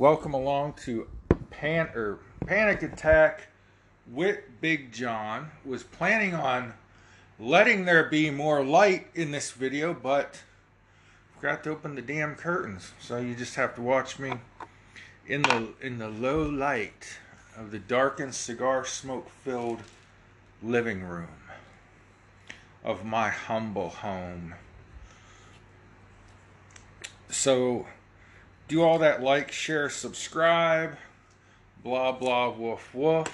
Welcome along to Pan or Panic Attack with Big John. Was planning on letting there be more light in this video, but forgot to open the damn curtains. So you just have to watch me in the in the low light of the darkened cigar smoke filled living room of my humble home. So do all that like, share, subscribe, blah blah woof woof.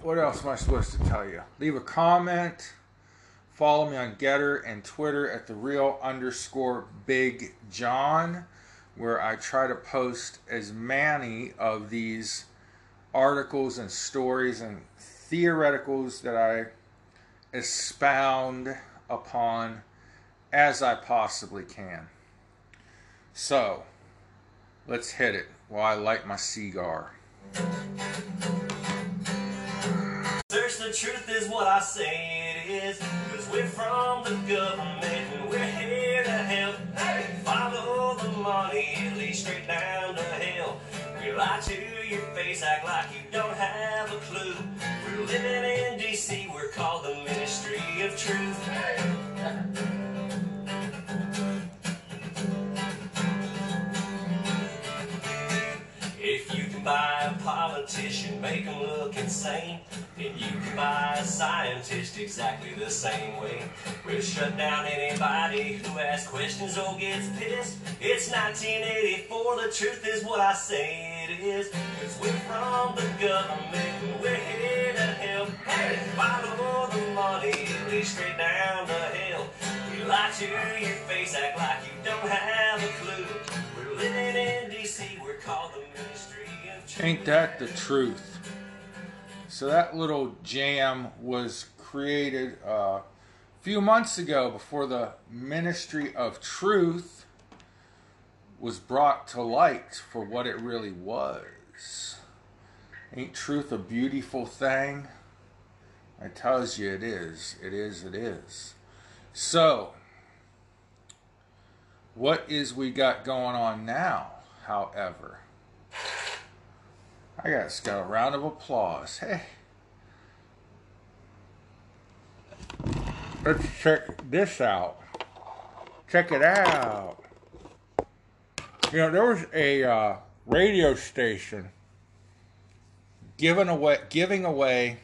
What else am I supposed to tell you? Leave a comment. Follow me on GETTR and Twitter at the real underscore Big John, where I try to post as many of these articles and stories and theoreticals that I expound upon as I possibly can. So, let's hit it while I light my cigar. Search the truth is what I say it is. Cause we're from the government and we're here to help. Follow the money, it leads straight down to hell. We lie to your face, act like you don't have a clue. We're living in DC, we're called the Ministry of Truth. If politician, make him look insane, then you can buy a scientist exactly the same way. We'll shut down anybody who asks questions or gets pissed. It's 1984, the truth is what I say it is. Cause we're from the government and we're here to help. Hey, follow the money, it leads straight down the hill. We lie to your face, act like you don't have a clue. We're living in DC, we're called the Ministry. Ain't that the truth? So that little jam was created uh, a few months ago before the Ministry of Truth was brought to light for what it really was. Ain't truth a beautiful thing? I tells you it is. It is, it is. So, what is we got going on now, however? I got, got a round of applause. Hey. Let's check this out. Check it out. You know, there was a uh, radio station giving away giving away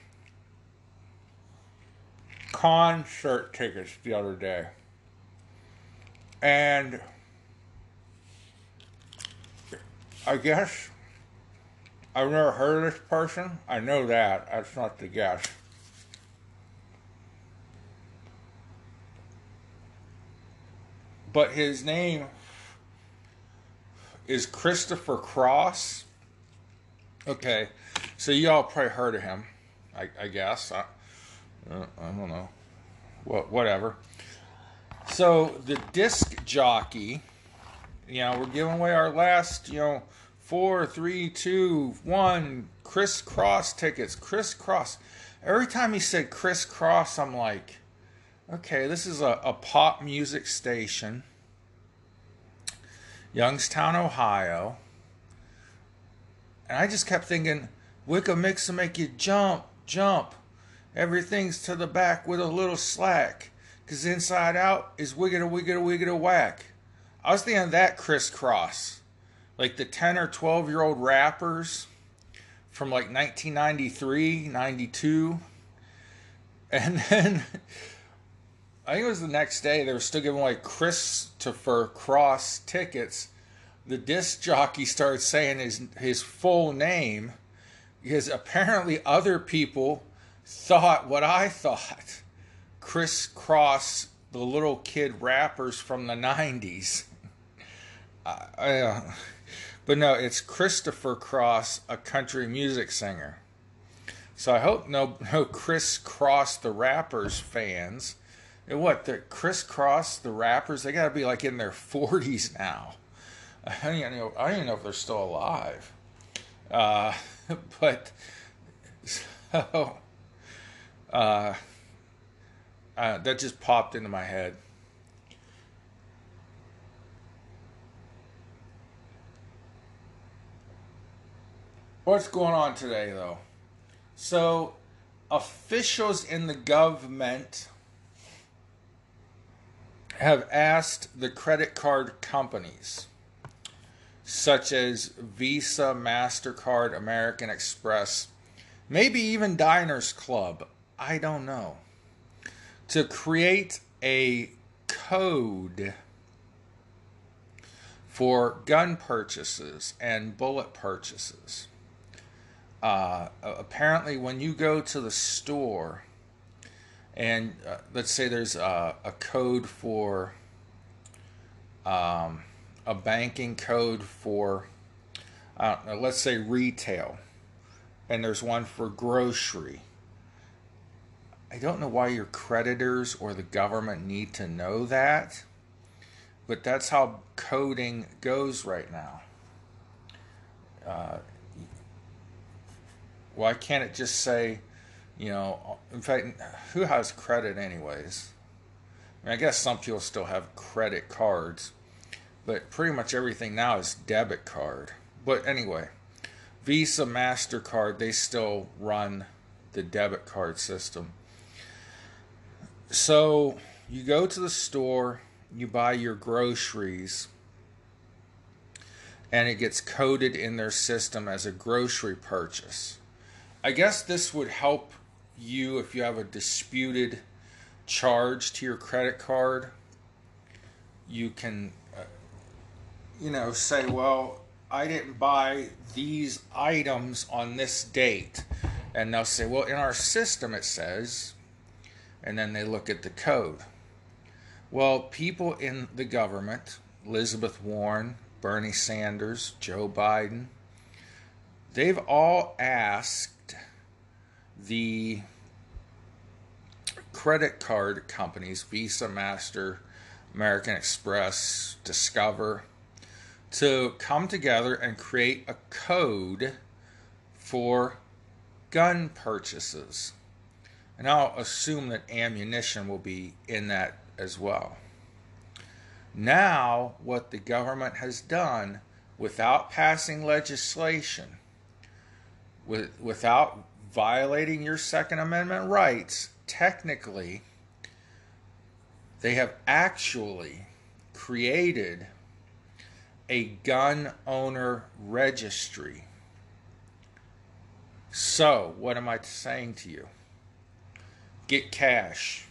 concert tickets the other day. And I guess I've never heard of this person. I know that. That's not the guess. But his name is Christopher Cross. Okay, so y'all probably heard of him, I, I guess. I, uh, I don't know. What, whatever. So the disc jockey, you know, we're giving away our last, you know, four, three, two, one, crisscross tickets. Crisscross. Every time he said crisscross, I'm like, okay, this is a, a pop music station, Youngstown, Ohio. And I just kept thinking, Wicca mix will make you jump, jump. Everything's to the back with a little slack. Because inside out is wiggity, wiggity, wiggity, whack. I was thinking that crisscross. Like the 10 or 12 year old rappers from like 1993, 92. And then I think it was the next day, they were still giving away Christopher Cross tickets. The disc jockey started saying his, his full name because apparently other people thought what I thought. Kris Kross, the little kid rappers from the 90s. Uh, uh, but no, it's Christopher Cross, a country music singer. So I hope no no Kris Kross the rappers fans. And what the Kris Kross the rappers? They got to be like in their 40s now. I don't even know. I don't even know if they're still alive. Uh, but so uh, uh, that just popped into my head. What's going on today, though? So, officials in the government have asked the credit card companies, such as Visa, MasterCard, American Express, maybe even Diners Club, I don't know, to create a code for gun purchases and bullet purchases. Uh, apparently, when you go to the store, and uh, let's say there's a, a code for um, a banking code for, let's say retail, and there's one for grocery. I don't know why your creditors or the government need to know that but that's how coding goes right now. Uh, why can't it just say, you know, in fact, who has credit anyways? I, mean, I guess some people still have credit cards, but pretty much everything now is debit card. But anyway, Visa, MasterCard, they still run the debit card system. So you go to the store you buy your groceries and it gets coded in their system as a grocery purchase. I guess this would help you if you have a disputed charge to your credit card. You can, uh, you know, say, well, I didn't buy these items on this date. And they'll say, well, in our system it says, and then they look at the code. Well, people in the government, Elizabeth Warren, Bernie Sanders, Joe Biden, they've all asked the credit card companies, Visa, Master, American Express, Discover, to come together and create a code for gun purchases. And I'll assume that ammunition will be in that as well. Now, what the government has done without passing legislation, with, without violating your Second Amendment rights, technically, they have actually created a gun owner registry. So, what am I saying to you? Get cash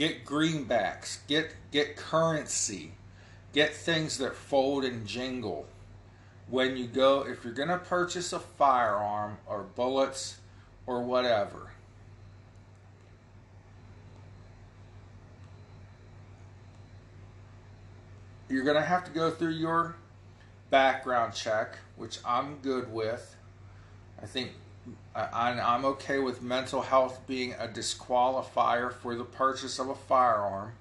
get greenbacks, get get currency, get things that fold and jingle. When you go, if you're going to purchase a firearm or bullets or whatever, you're going to have to go through your background check, which I'm good with. I think I'm okay with mental health being a disqualifier for the purchase of a firearm.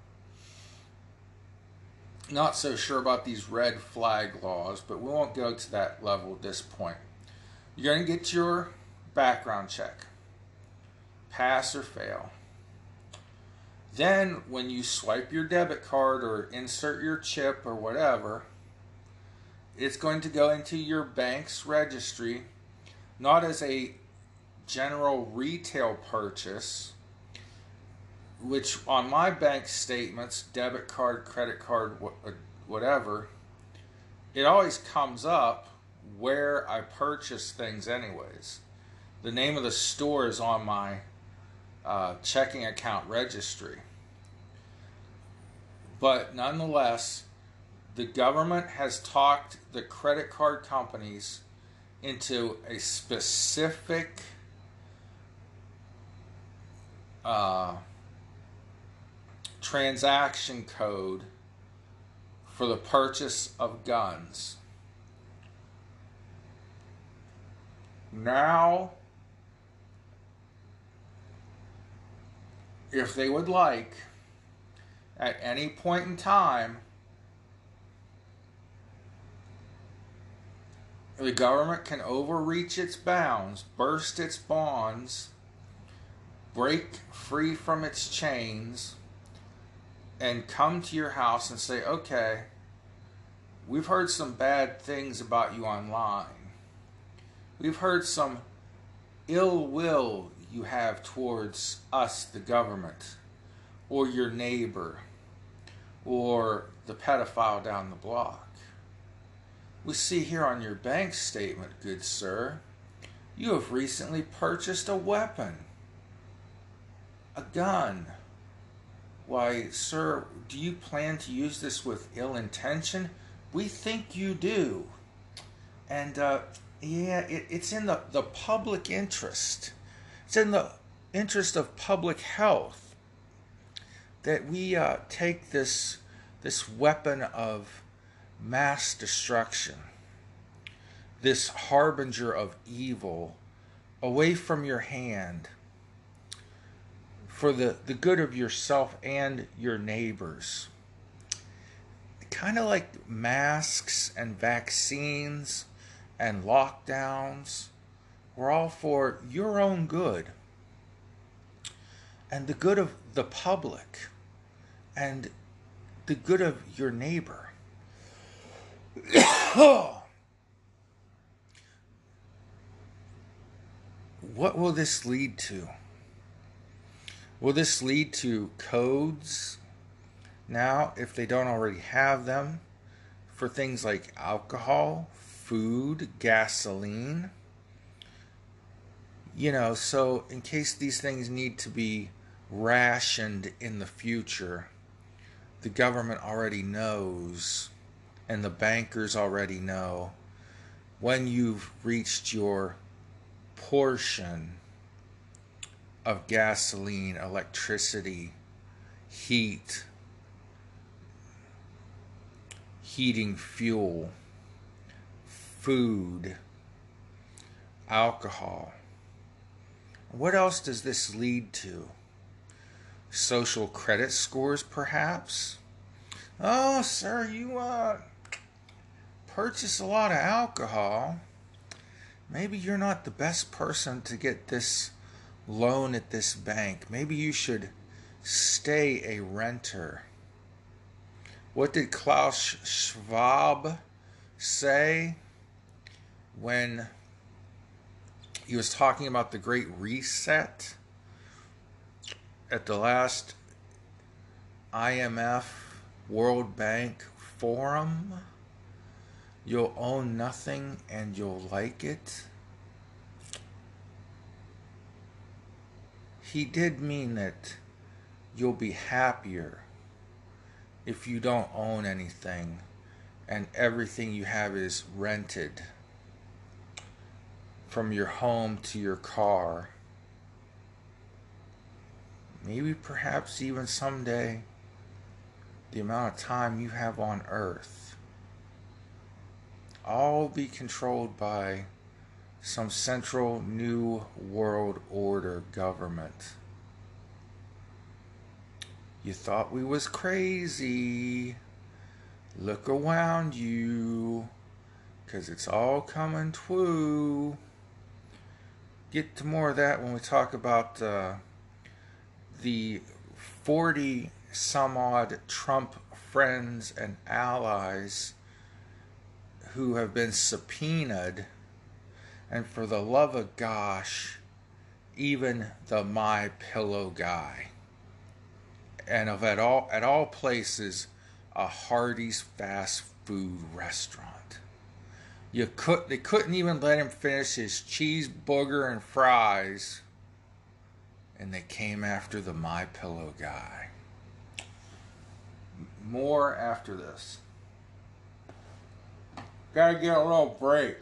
Not so sure about these red flag laws, but we won't go to that level at this point. You're going to get your background check, pass or fail. Then, when you swipe your debit card or insert your chip or whatever, it's going to go into your bank's registry, not as a general retail purchase, which on my bank statements, debit card, credit card, uh, whatever, it always comes up where I purchase things, anyways. The name of the store is on my uh, checking account registry. But nonetheless, the government has talked the credit card companies into a specific uh, transaction code for the purchase of guns. Now, if they would like, at any point in time, the government can overreach its bounds, burst its bonds, break free from its chains and come to your house and say, okay, we've heard some bad things about you online. We've heard some ill will you have towards us, the government, or your neighbor, or the pedophile down the block. We see here on your bank statement, good sir, you have recently purchased a weapon, a gun. Why, sir, do you plan to use this with ill intention? We think you do. And, uh, yeah, it, it's in the, the public interest. It's in the interest of public health that we uh, take this, this weapon of mass destruction, this harbinger of evil, away from your hand for the, the good of yourself and your neighbors. Kind of like masks and vaccines and lockdowns. We're all for your own good and the good of the public and the good of your neighbor. what will this lead to? Will this lead to codes now, if they don't already have them, for things like alcohol, food, gasoline? You know, so in case these things need to be rationed in the future, the government already knows and the bankers already know when you've reached your portion of gasoline, electricity, heat, heating fuel, food, alcohol. What else does this lead to? Social credit scores, perhaps? Oh, sir, you uh, purchase a lot of alcohol. Maybe you're not the best person to get this loan at this bank. Maybe you should stay a renter. What did Klaus Schwab say when he was talking about the Great Reset at the last IMF World Bank Forum? You'll own nothing and you'll like it. He did mean that you'll be happier if you don't own anything and everything you have is rented from your home to your car. Maybe perhaps even someday the amount of time you have on earth all be controlled by some central new world order government. You thought we was crazy. Look around you, cause it's all coming true. Get to more of that when we talk about uh, the 40 some odd Trump friends and allies who have been subpoenaed and for the love of gosh, even the My Pillow guy. And of at all at all places, a Hardee's fast food restaurant. You could they couldn't even let him finish his cheese cheeseburger and fries. And they came after the My Pillow guy. More after this. Gotta get a little break.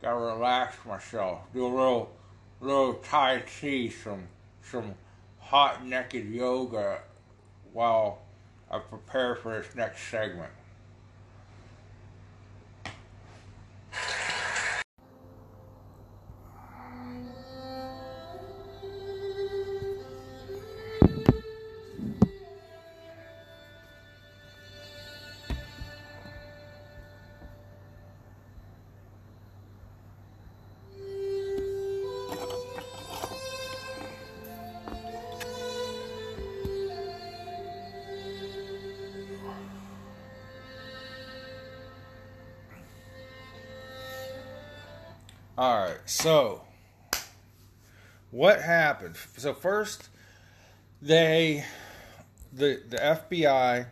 Gotta relax myself. Do a little, little Tai Chi, some, some hot naked yoga while I prepare for this next segment. Right, so what happened? So first, they the the FBI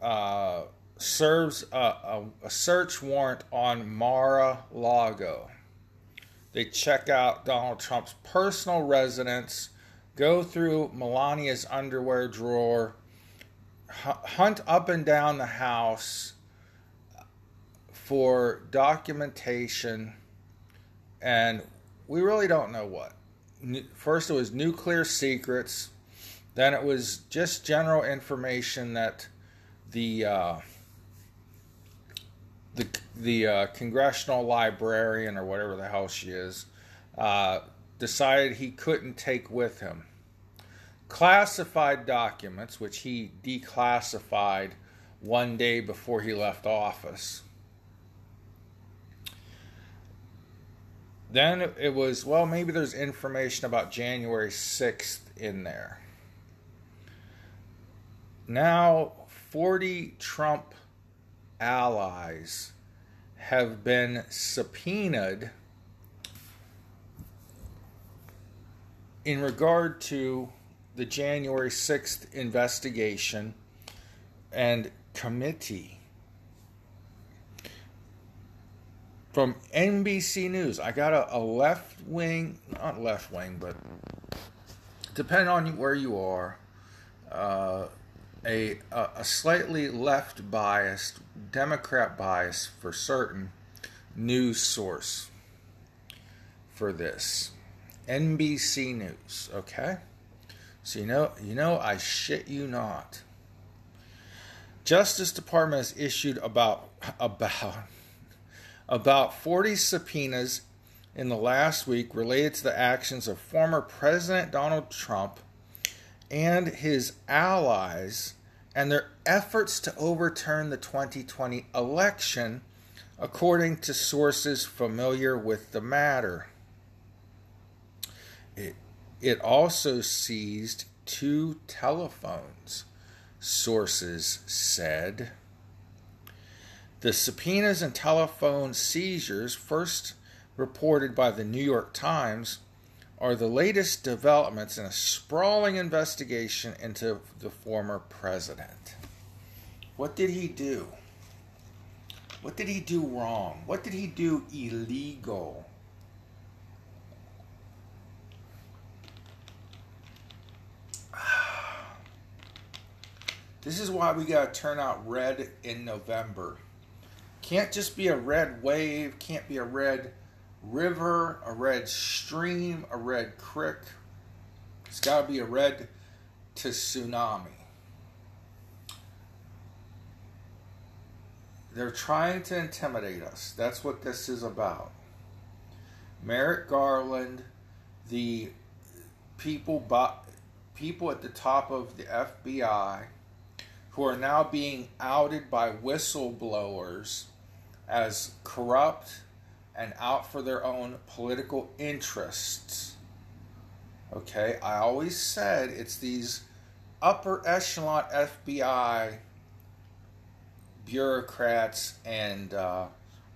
uh, serves a, a, a search warrant on Mar-a-Lago. They check out Donald Trump's personal residence, go through Melania's underwear drawer, hunt up and down the house for documentation, and we really don't know what. First, it was nuclear secrets. Then it was just general information that the uh, the the uh, congressional librarian or whatever the hell she is uh, decided he couldn't take with him. Classified documents, which he declassified one day before he left office. Then it was, well, maybe there's information about January 6th in there. Now, 40 Trump allies have been subpoenaed in regard to the January 6th investigation and committee. From NBC News, I got a, a left wing, not left wing, but depending on where you are, uh, a, a slightly left biased, Democrat bias for certain news source for this. NBC News, okay? So you know, you know, I shit you not. Justice Department has issued about about about 40 subpoenas in the last week related to the actions of former President Donald Trump and his allies and their efforts to overturn the 2020 election, according to sources familiar with the matter. It, it also seized two telephones, sources said. The subpoenas and telephone seizures, first reported by the New York Times, are the latest developments in a sprawling investigation into the former president. What did he do? What did he do wrong? What did he do illegal? This is why we got to turn out red in November. Can't just be a red wave, can't be a red river, a red stream, a red creek. It's got to be a red to tsunami. They're trying to intimidate us. That's what this is about. Merrick Garland, the people, people at the top of the FBI, who are now being outed by whistleblowers as corrupt and out for their own political interests. Okay, I always said it's these upper echelon FBI bureaucrats and uh,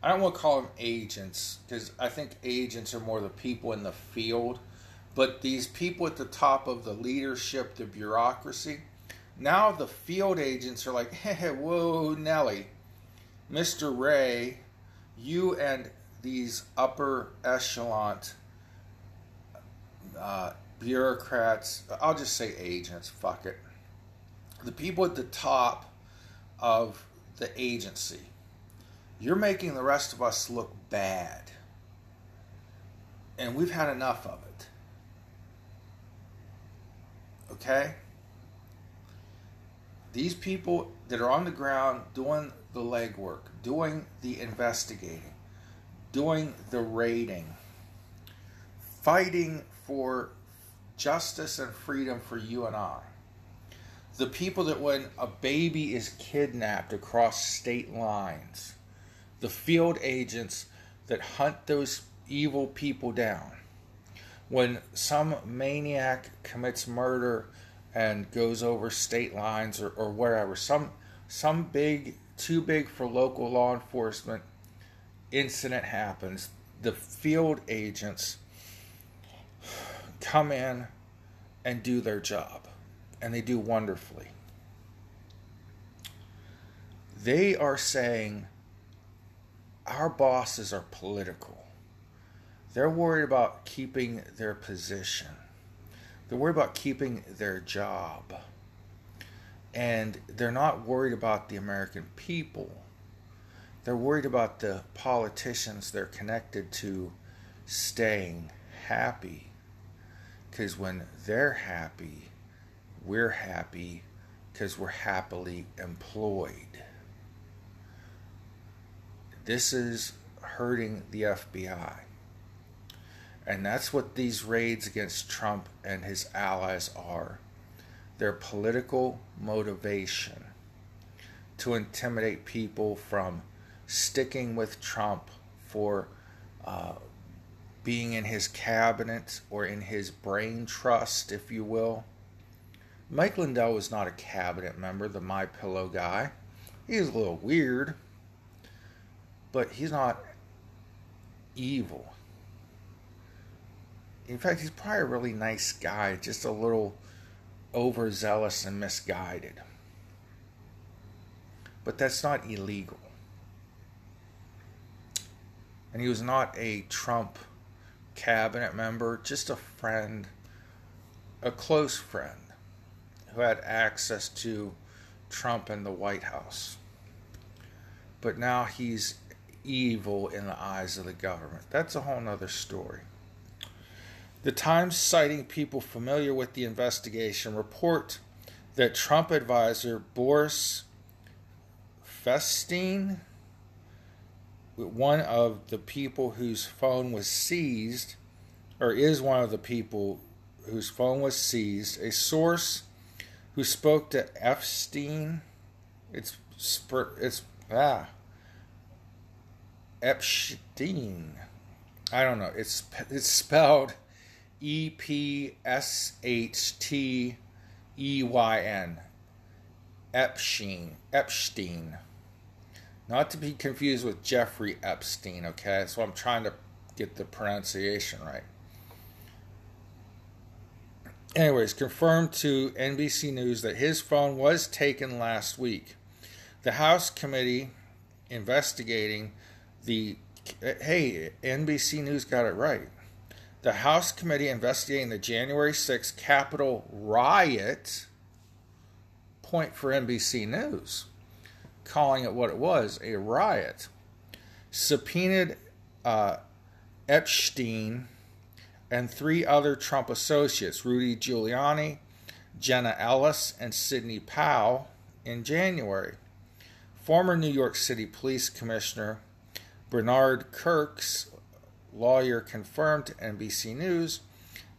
I don't want to call them agents because I think agents are more the people in the field. But these people at the top of the leadership, the bureaucracy, now the field agents are like, hey, whoa, Nelly, Mr. Wray, you and these upper echelon uh, bureaucrats, I'll just say agents, fuck it. The people at the top of the agency, you're making the rest of us look bad. And we've had enough of it. Okay? These people that are on the ground doing the legwork, doing the investigating, doing the raiding, fighting for justice and freedom for you and I. The people that when a baby is kidnapped across state lines, the field agents that hunt those evil people down. When some maniac commits murder and goes over state lines or, or wherever, some some big too big for local law enforcement incident happens, the field agents come in and do their job, and they do wonderfully. They are saying our bosses are political. They're worried about keeping their position. They're worried about keeping their job. And they're not worried about the American people. They're worried about the politicians they're connected to staying happy. Because when they're happy, we're happy because we're happily employed. This is hurting the FBI. And that's what these raids against Trump and his allies are. Their political motivation to intimidate people from sticking with Trump for uh, being in his cabinet or in his brain trust, if you will. Mike Lindell was not a cabinet member, the My Pillow guy. He's a little weird, but he's not evil. In fact, he's probably a really nice guy, just a little overzealous and misguided. But that's not illegal. And he was not a Trump cabinet member, just a friend, a close friend who had access to Trump and the White House. But now he's evil in the eyes of the government. That's a whole other story. The Times, citing people familiar with the investigation, report that Trump advisor Boris Feinstein, one of the people whose phone was seized, or is one of the people whose phone was seized, a source who spoke to Epstein, it's it's ah Epstein. I don't know. It's it's spelled E P S H T E Y N. Epstein. Epstein. Not to be confused with Jeffrey Epstein, okay? So I'm trying to get the pronunciation right. Anyways, confirmed to NBC News that his phone was taken last week. The House committee investigating the hey, NBC News got it right. The House committee investigating the January 6th Capitol riot. Point for NBC News, calling it what it was a riot, subpoenaed uh, Epstein and three other Trump associates, Rudy Giuliani, Jenna Ellis, and Sidney Powell, in January. Former New York City Police Commissioner Bernard Kerik's lawyer confirmed to NBC News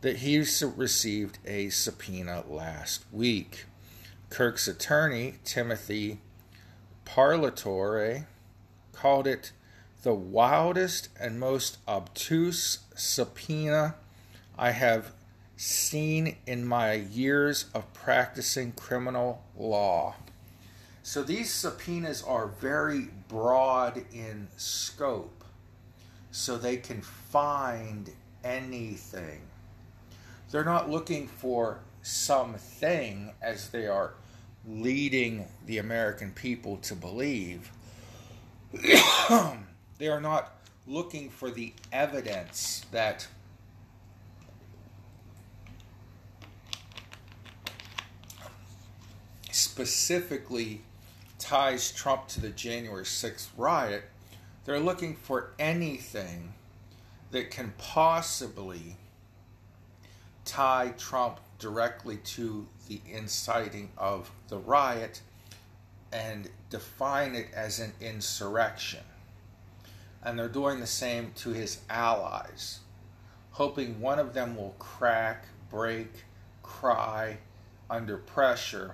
that he received a subpoena last week. Kerik's attorney, Timothy Parlatore, called it the wildest and most obtuse subpoena I have seen in my years of practicing criminal law. So these subpoenas are very broad in scope, so they can find anything. They're not looking for something as they are leading the American people to believe. they are not looking for the evidence that specifically ties Trump to the January 6th riot, they're looking for anything that can possibly tie Trump directly to the inciting of the riot and define it as an insurrection. And they're doing the same to his allies, hoping one of them will crack, break, cry under pressure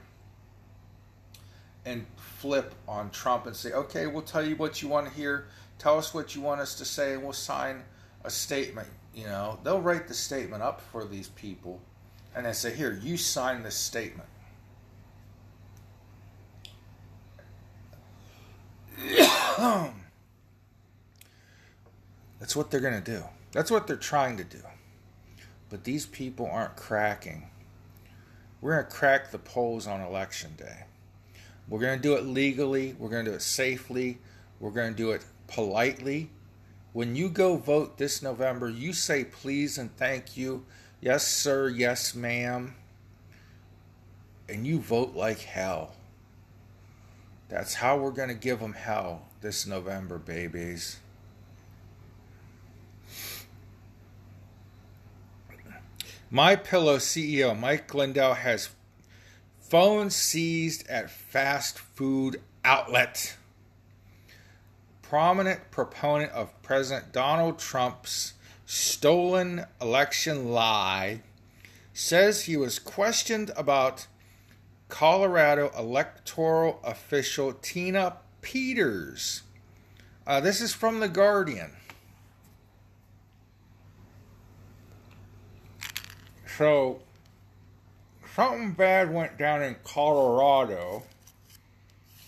and flip on Trump and say, okay, we'll tell you what you want to hear. Tell us what you want us to say, and we'll sign a statement. You know, they'll write the statement up for these people, and they say, here, you sign this statement. That's what they're going to do. That's what they're trying to do. But these people aren't cracking. We're going to crack the polls on election day. We're going to do it legally. We're going to do it safely. We're going to do it politely. When you go vote this November, you say please and thank you. Yes, sir. Yes, ma'am. And you vote like hell. That's how we're going to give them hell this November, babies. My Pillow CEO Mike Lindell has phone seized at fast food outlet. Prominent proponent of President Donald Trump's stolen election lie says he was questioned about Colorado electoral official Tina Peters. Uh, this is from The Guardian. So, something bad went down in Colorado.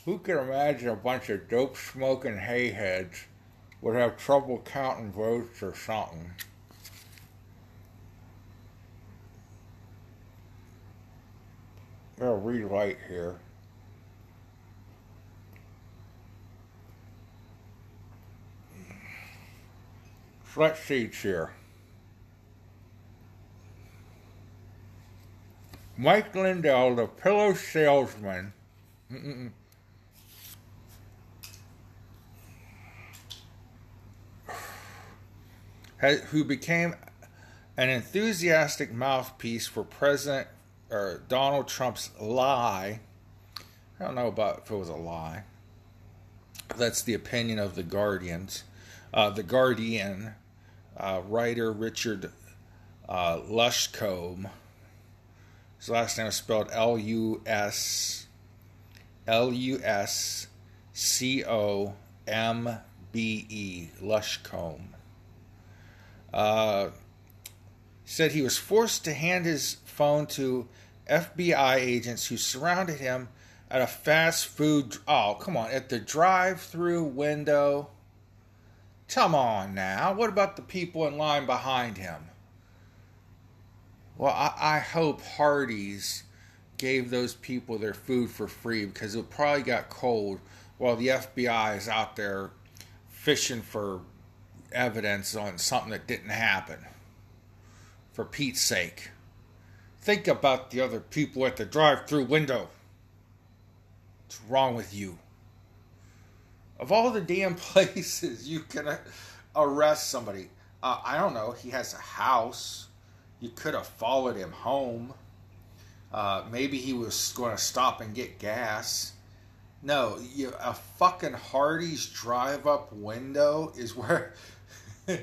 Who could imagine a bunch of dope smoking hayheads would have trouble counting votes or something? I'll relight here. Let's see here. Mike Lindell, the pillow salesman, who became an enthusiastic mouthpiece for President or Donald Trump's lie. I don't know about if it was a lie. That's the opinion of the Guardians. Uh, the Guardian uh, writer Richard uh, Luscombe. His last name is spelled L U S L U S C O M B E. Luscombe. Uh, said he was forced to hand his phone to FBI agents who surrounded him at a fast food. Oh, come on, at the drive-through window. Come on now. What about the people in line behind him? Well, I, I hope Hardee's gave those people their food for free because it probably got cold while the FBI is out there fishing for evidence on something that didn't happen. For Pete's sake. Think about the other people at the drive through window. What's wrong with you? Of all the damn places you can arrest somebody, uh, I don't know, he has a house. You could have followed him home. Uh, maybe he was going to stop and get gas. No, you, a fucking Hardee's drive up window is where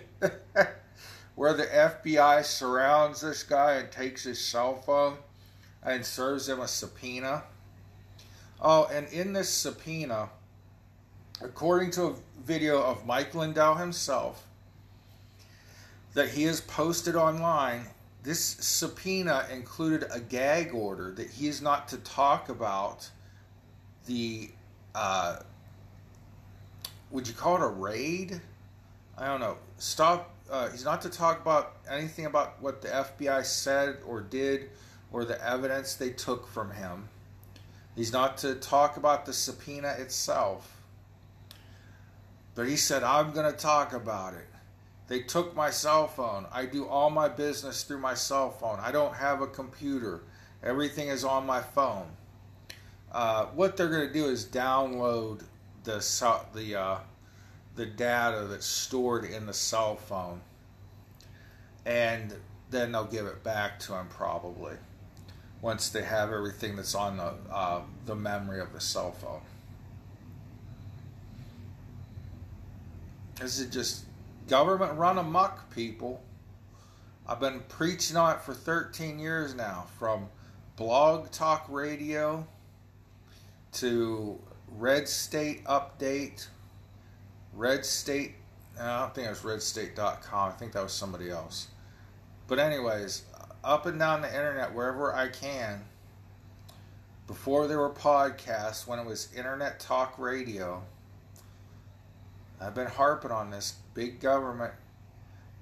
where the FBI surrounds this guy and takes his cell phone and serves him a subpoena. Oh, and in this subpoena, according to a video of Mike Lindell himself that he has posted online, this subpoena included a gag order that he is not to talk about the, uh, would you call it a raid? I don't know. Stop uh, he's not to talk about anything about what the FBI said or did or the evidence they took from him. He's not to talk about the subpoena itself. But he said, I'm going to talk about it. They took my cell phone. I do all my business through my cell phone. I don't have a computer. Everything is on my phone. Uh, what they're going to do is download the the uh, the data that's stored in the cell phone and then they'll give it back to him probably once they have everything that's on the uh, the memory of the cell phone. This is just government run amok, people. I've been preaching on it for 13 years now, from blog talk radio to Red State Update Red State. I don't think it was redstate.com. I think that was somebody else. But, anyways, up and down the internet, wherever I can, before there were podcasts, when it was internet talk radio, I've been harping on this big government.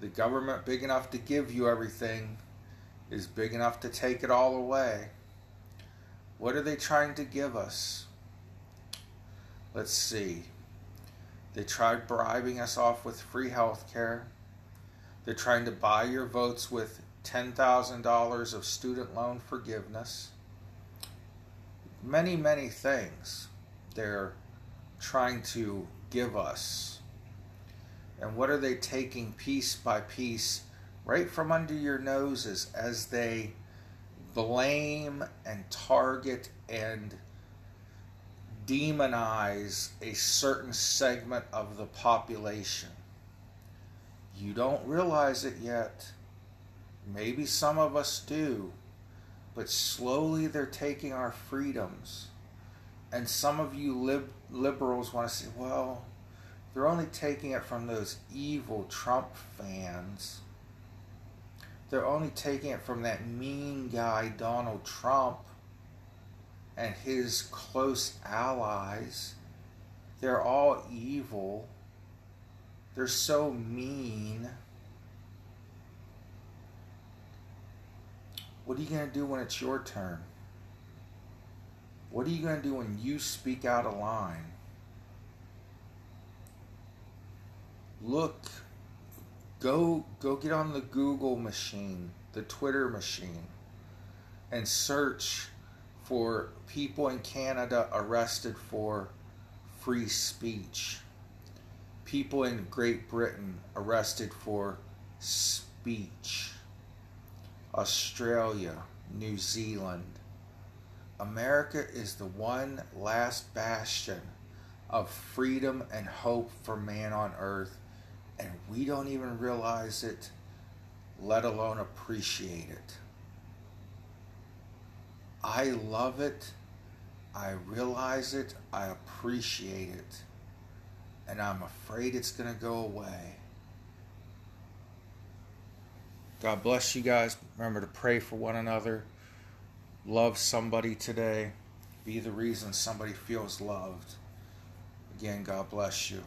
The government big enough to give you everything is big enough to take it all away. What are they trying to give us? Let's see. They tried bribing us off with free health care. They're trying to buy your votes with $10,000 of student loan forgiveness. Many, many things they're trying to give us. And what are they taking piece by piece right from under your noses as they blame and target and demonize a certain segment of the population? You don't realize it yet. Maybe some of us do. But slowly they're taking our freedoms. And some of you lib- liberals want to say, well, they're only taking it from those evil Trump fans. They're only taking it from that mean guy, Donald Trump, and his close allies. They're all evil. They're so mean. What are you going to do when it's your turn? What are you going to do when you speak out a line? Look, go go get on the Google machine, the Twitter machine, and search for people in Canada arrested for free speech people in Great Britain arrested for speech. Australia, New Zealand. America is the one last bastion of freedom and hope for man on earth, and we don't even realize it, let alone appreciate it. I love it. I realize it. I appreciate it and I'm afraid it's going to go away. God bless you guys. Remember to pray for one another. Love somebody today. Be the reason somebody feels loved. Again, God bless you.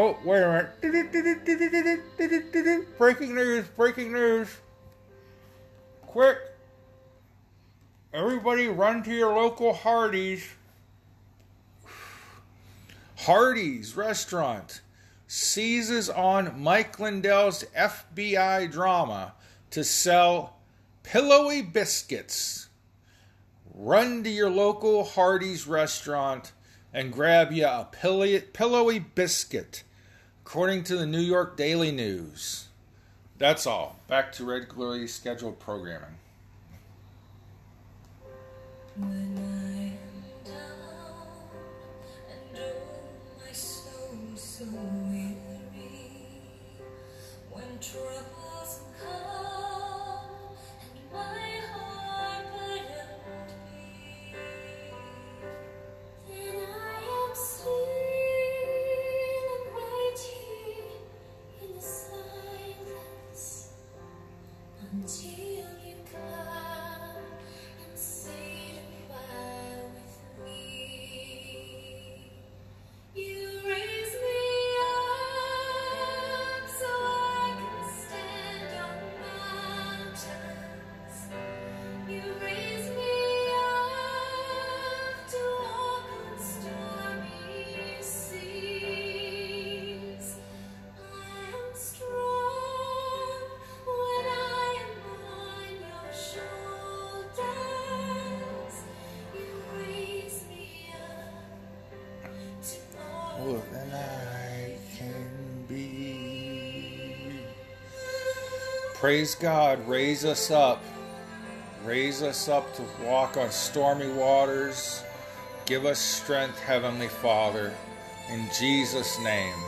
Oh, wait a minute. Breaking news, breaking news. Quick. Everybody run to your local Hardee's. Hardee's restaurant seizes on Mike Lindell's FBI drama to sell pillowy biscuits. Run to your local Hardee's restaurant and grab you a pillowy biscuit, according to the New York Daily News. That's all. Back to regularly scheduled programming. Praise God, raise us up. Raise us up to walk on stormy waters. Give us strength, Heavenly Father. In Jesus' name.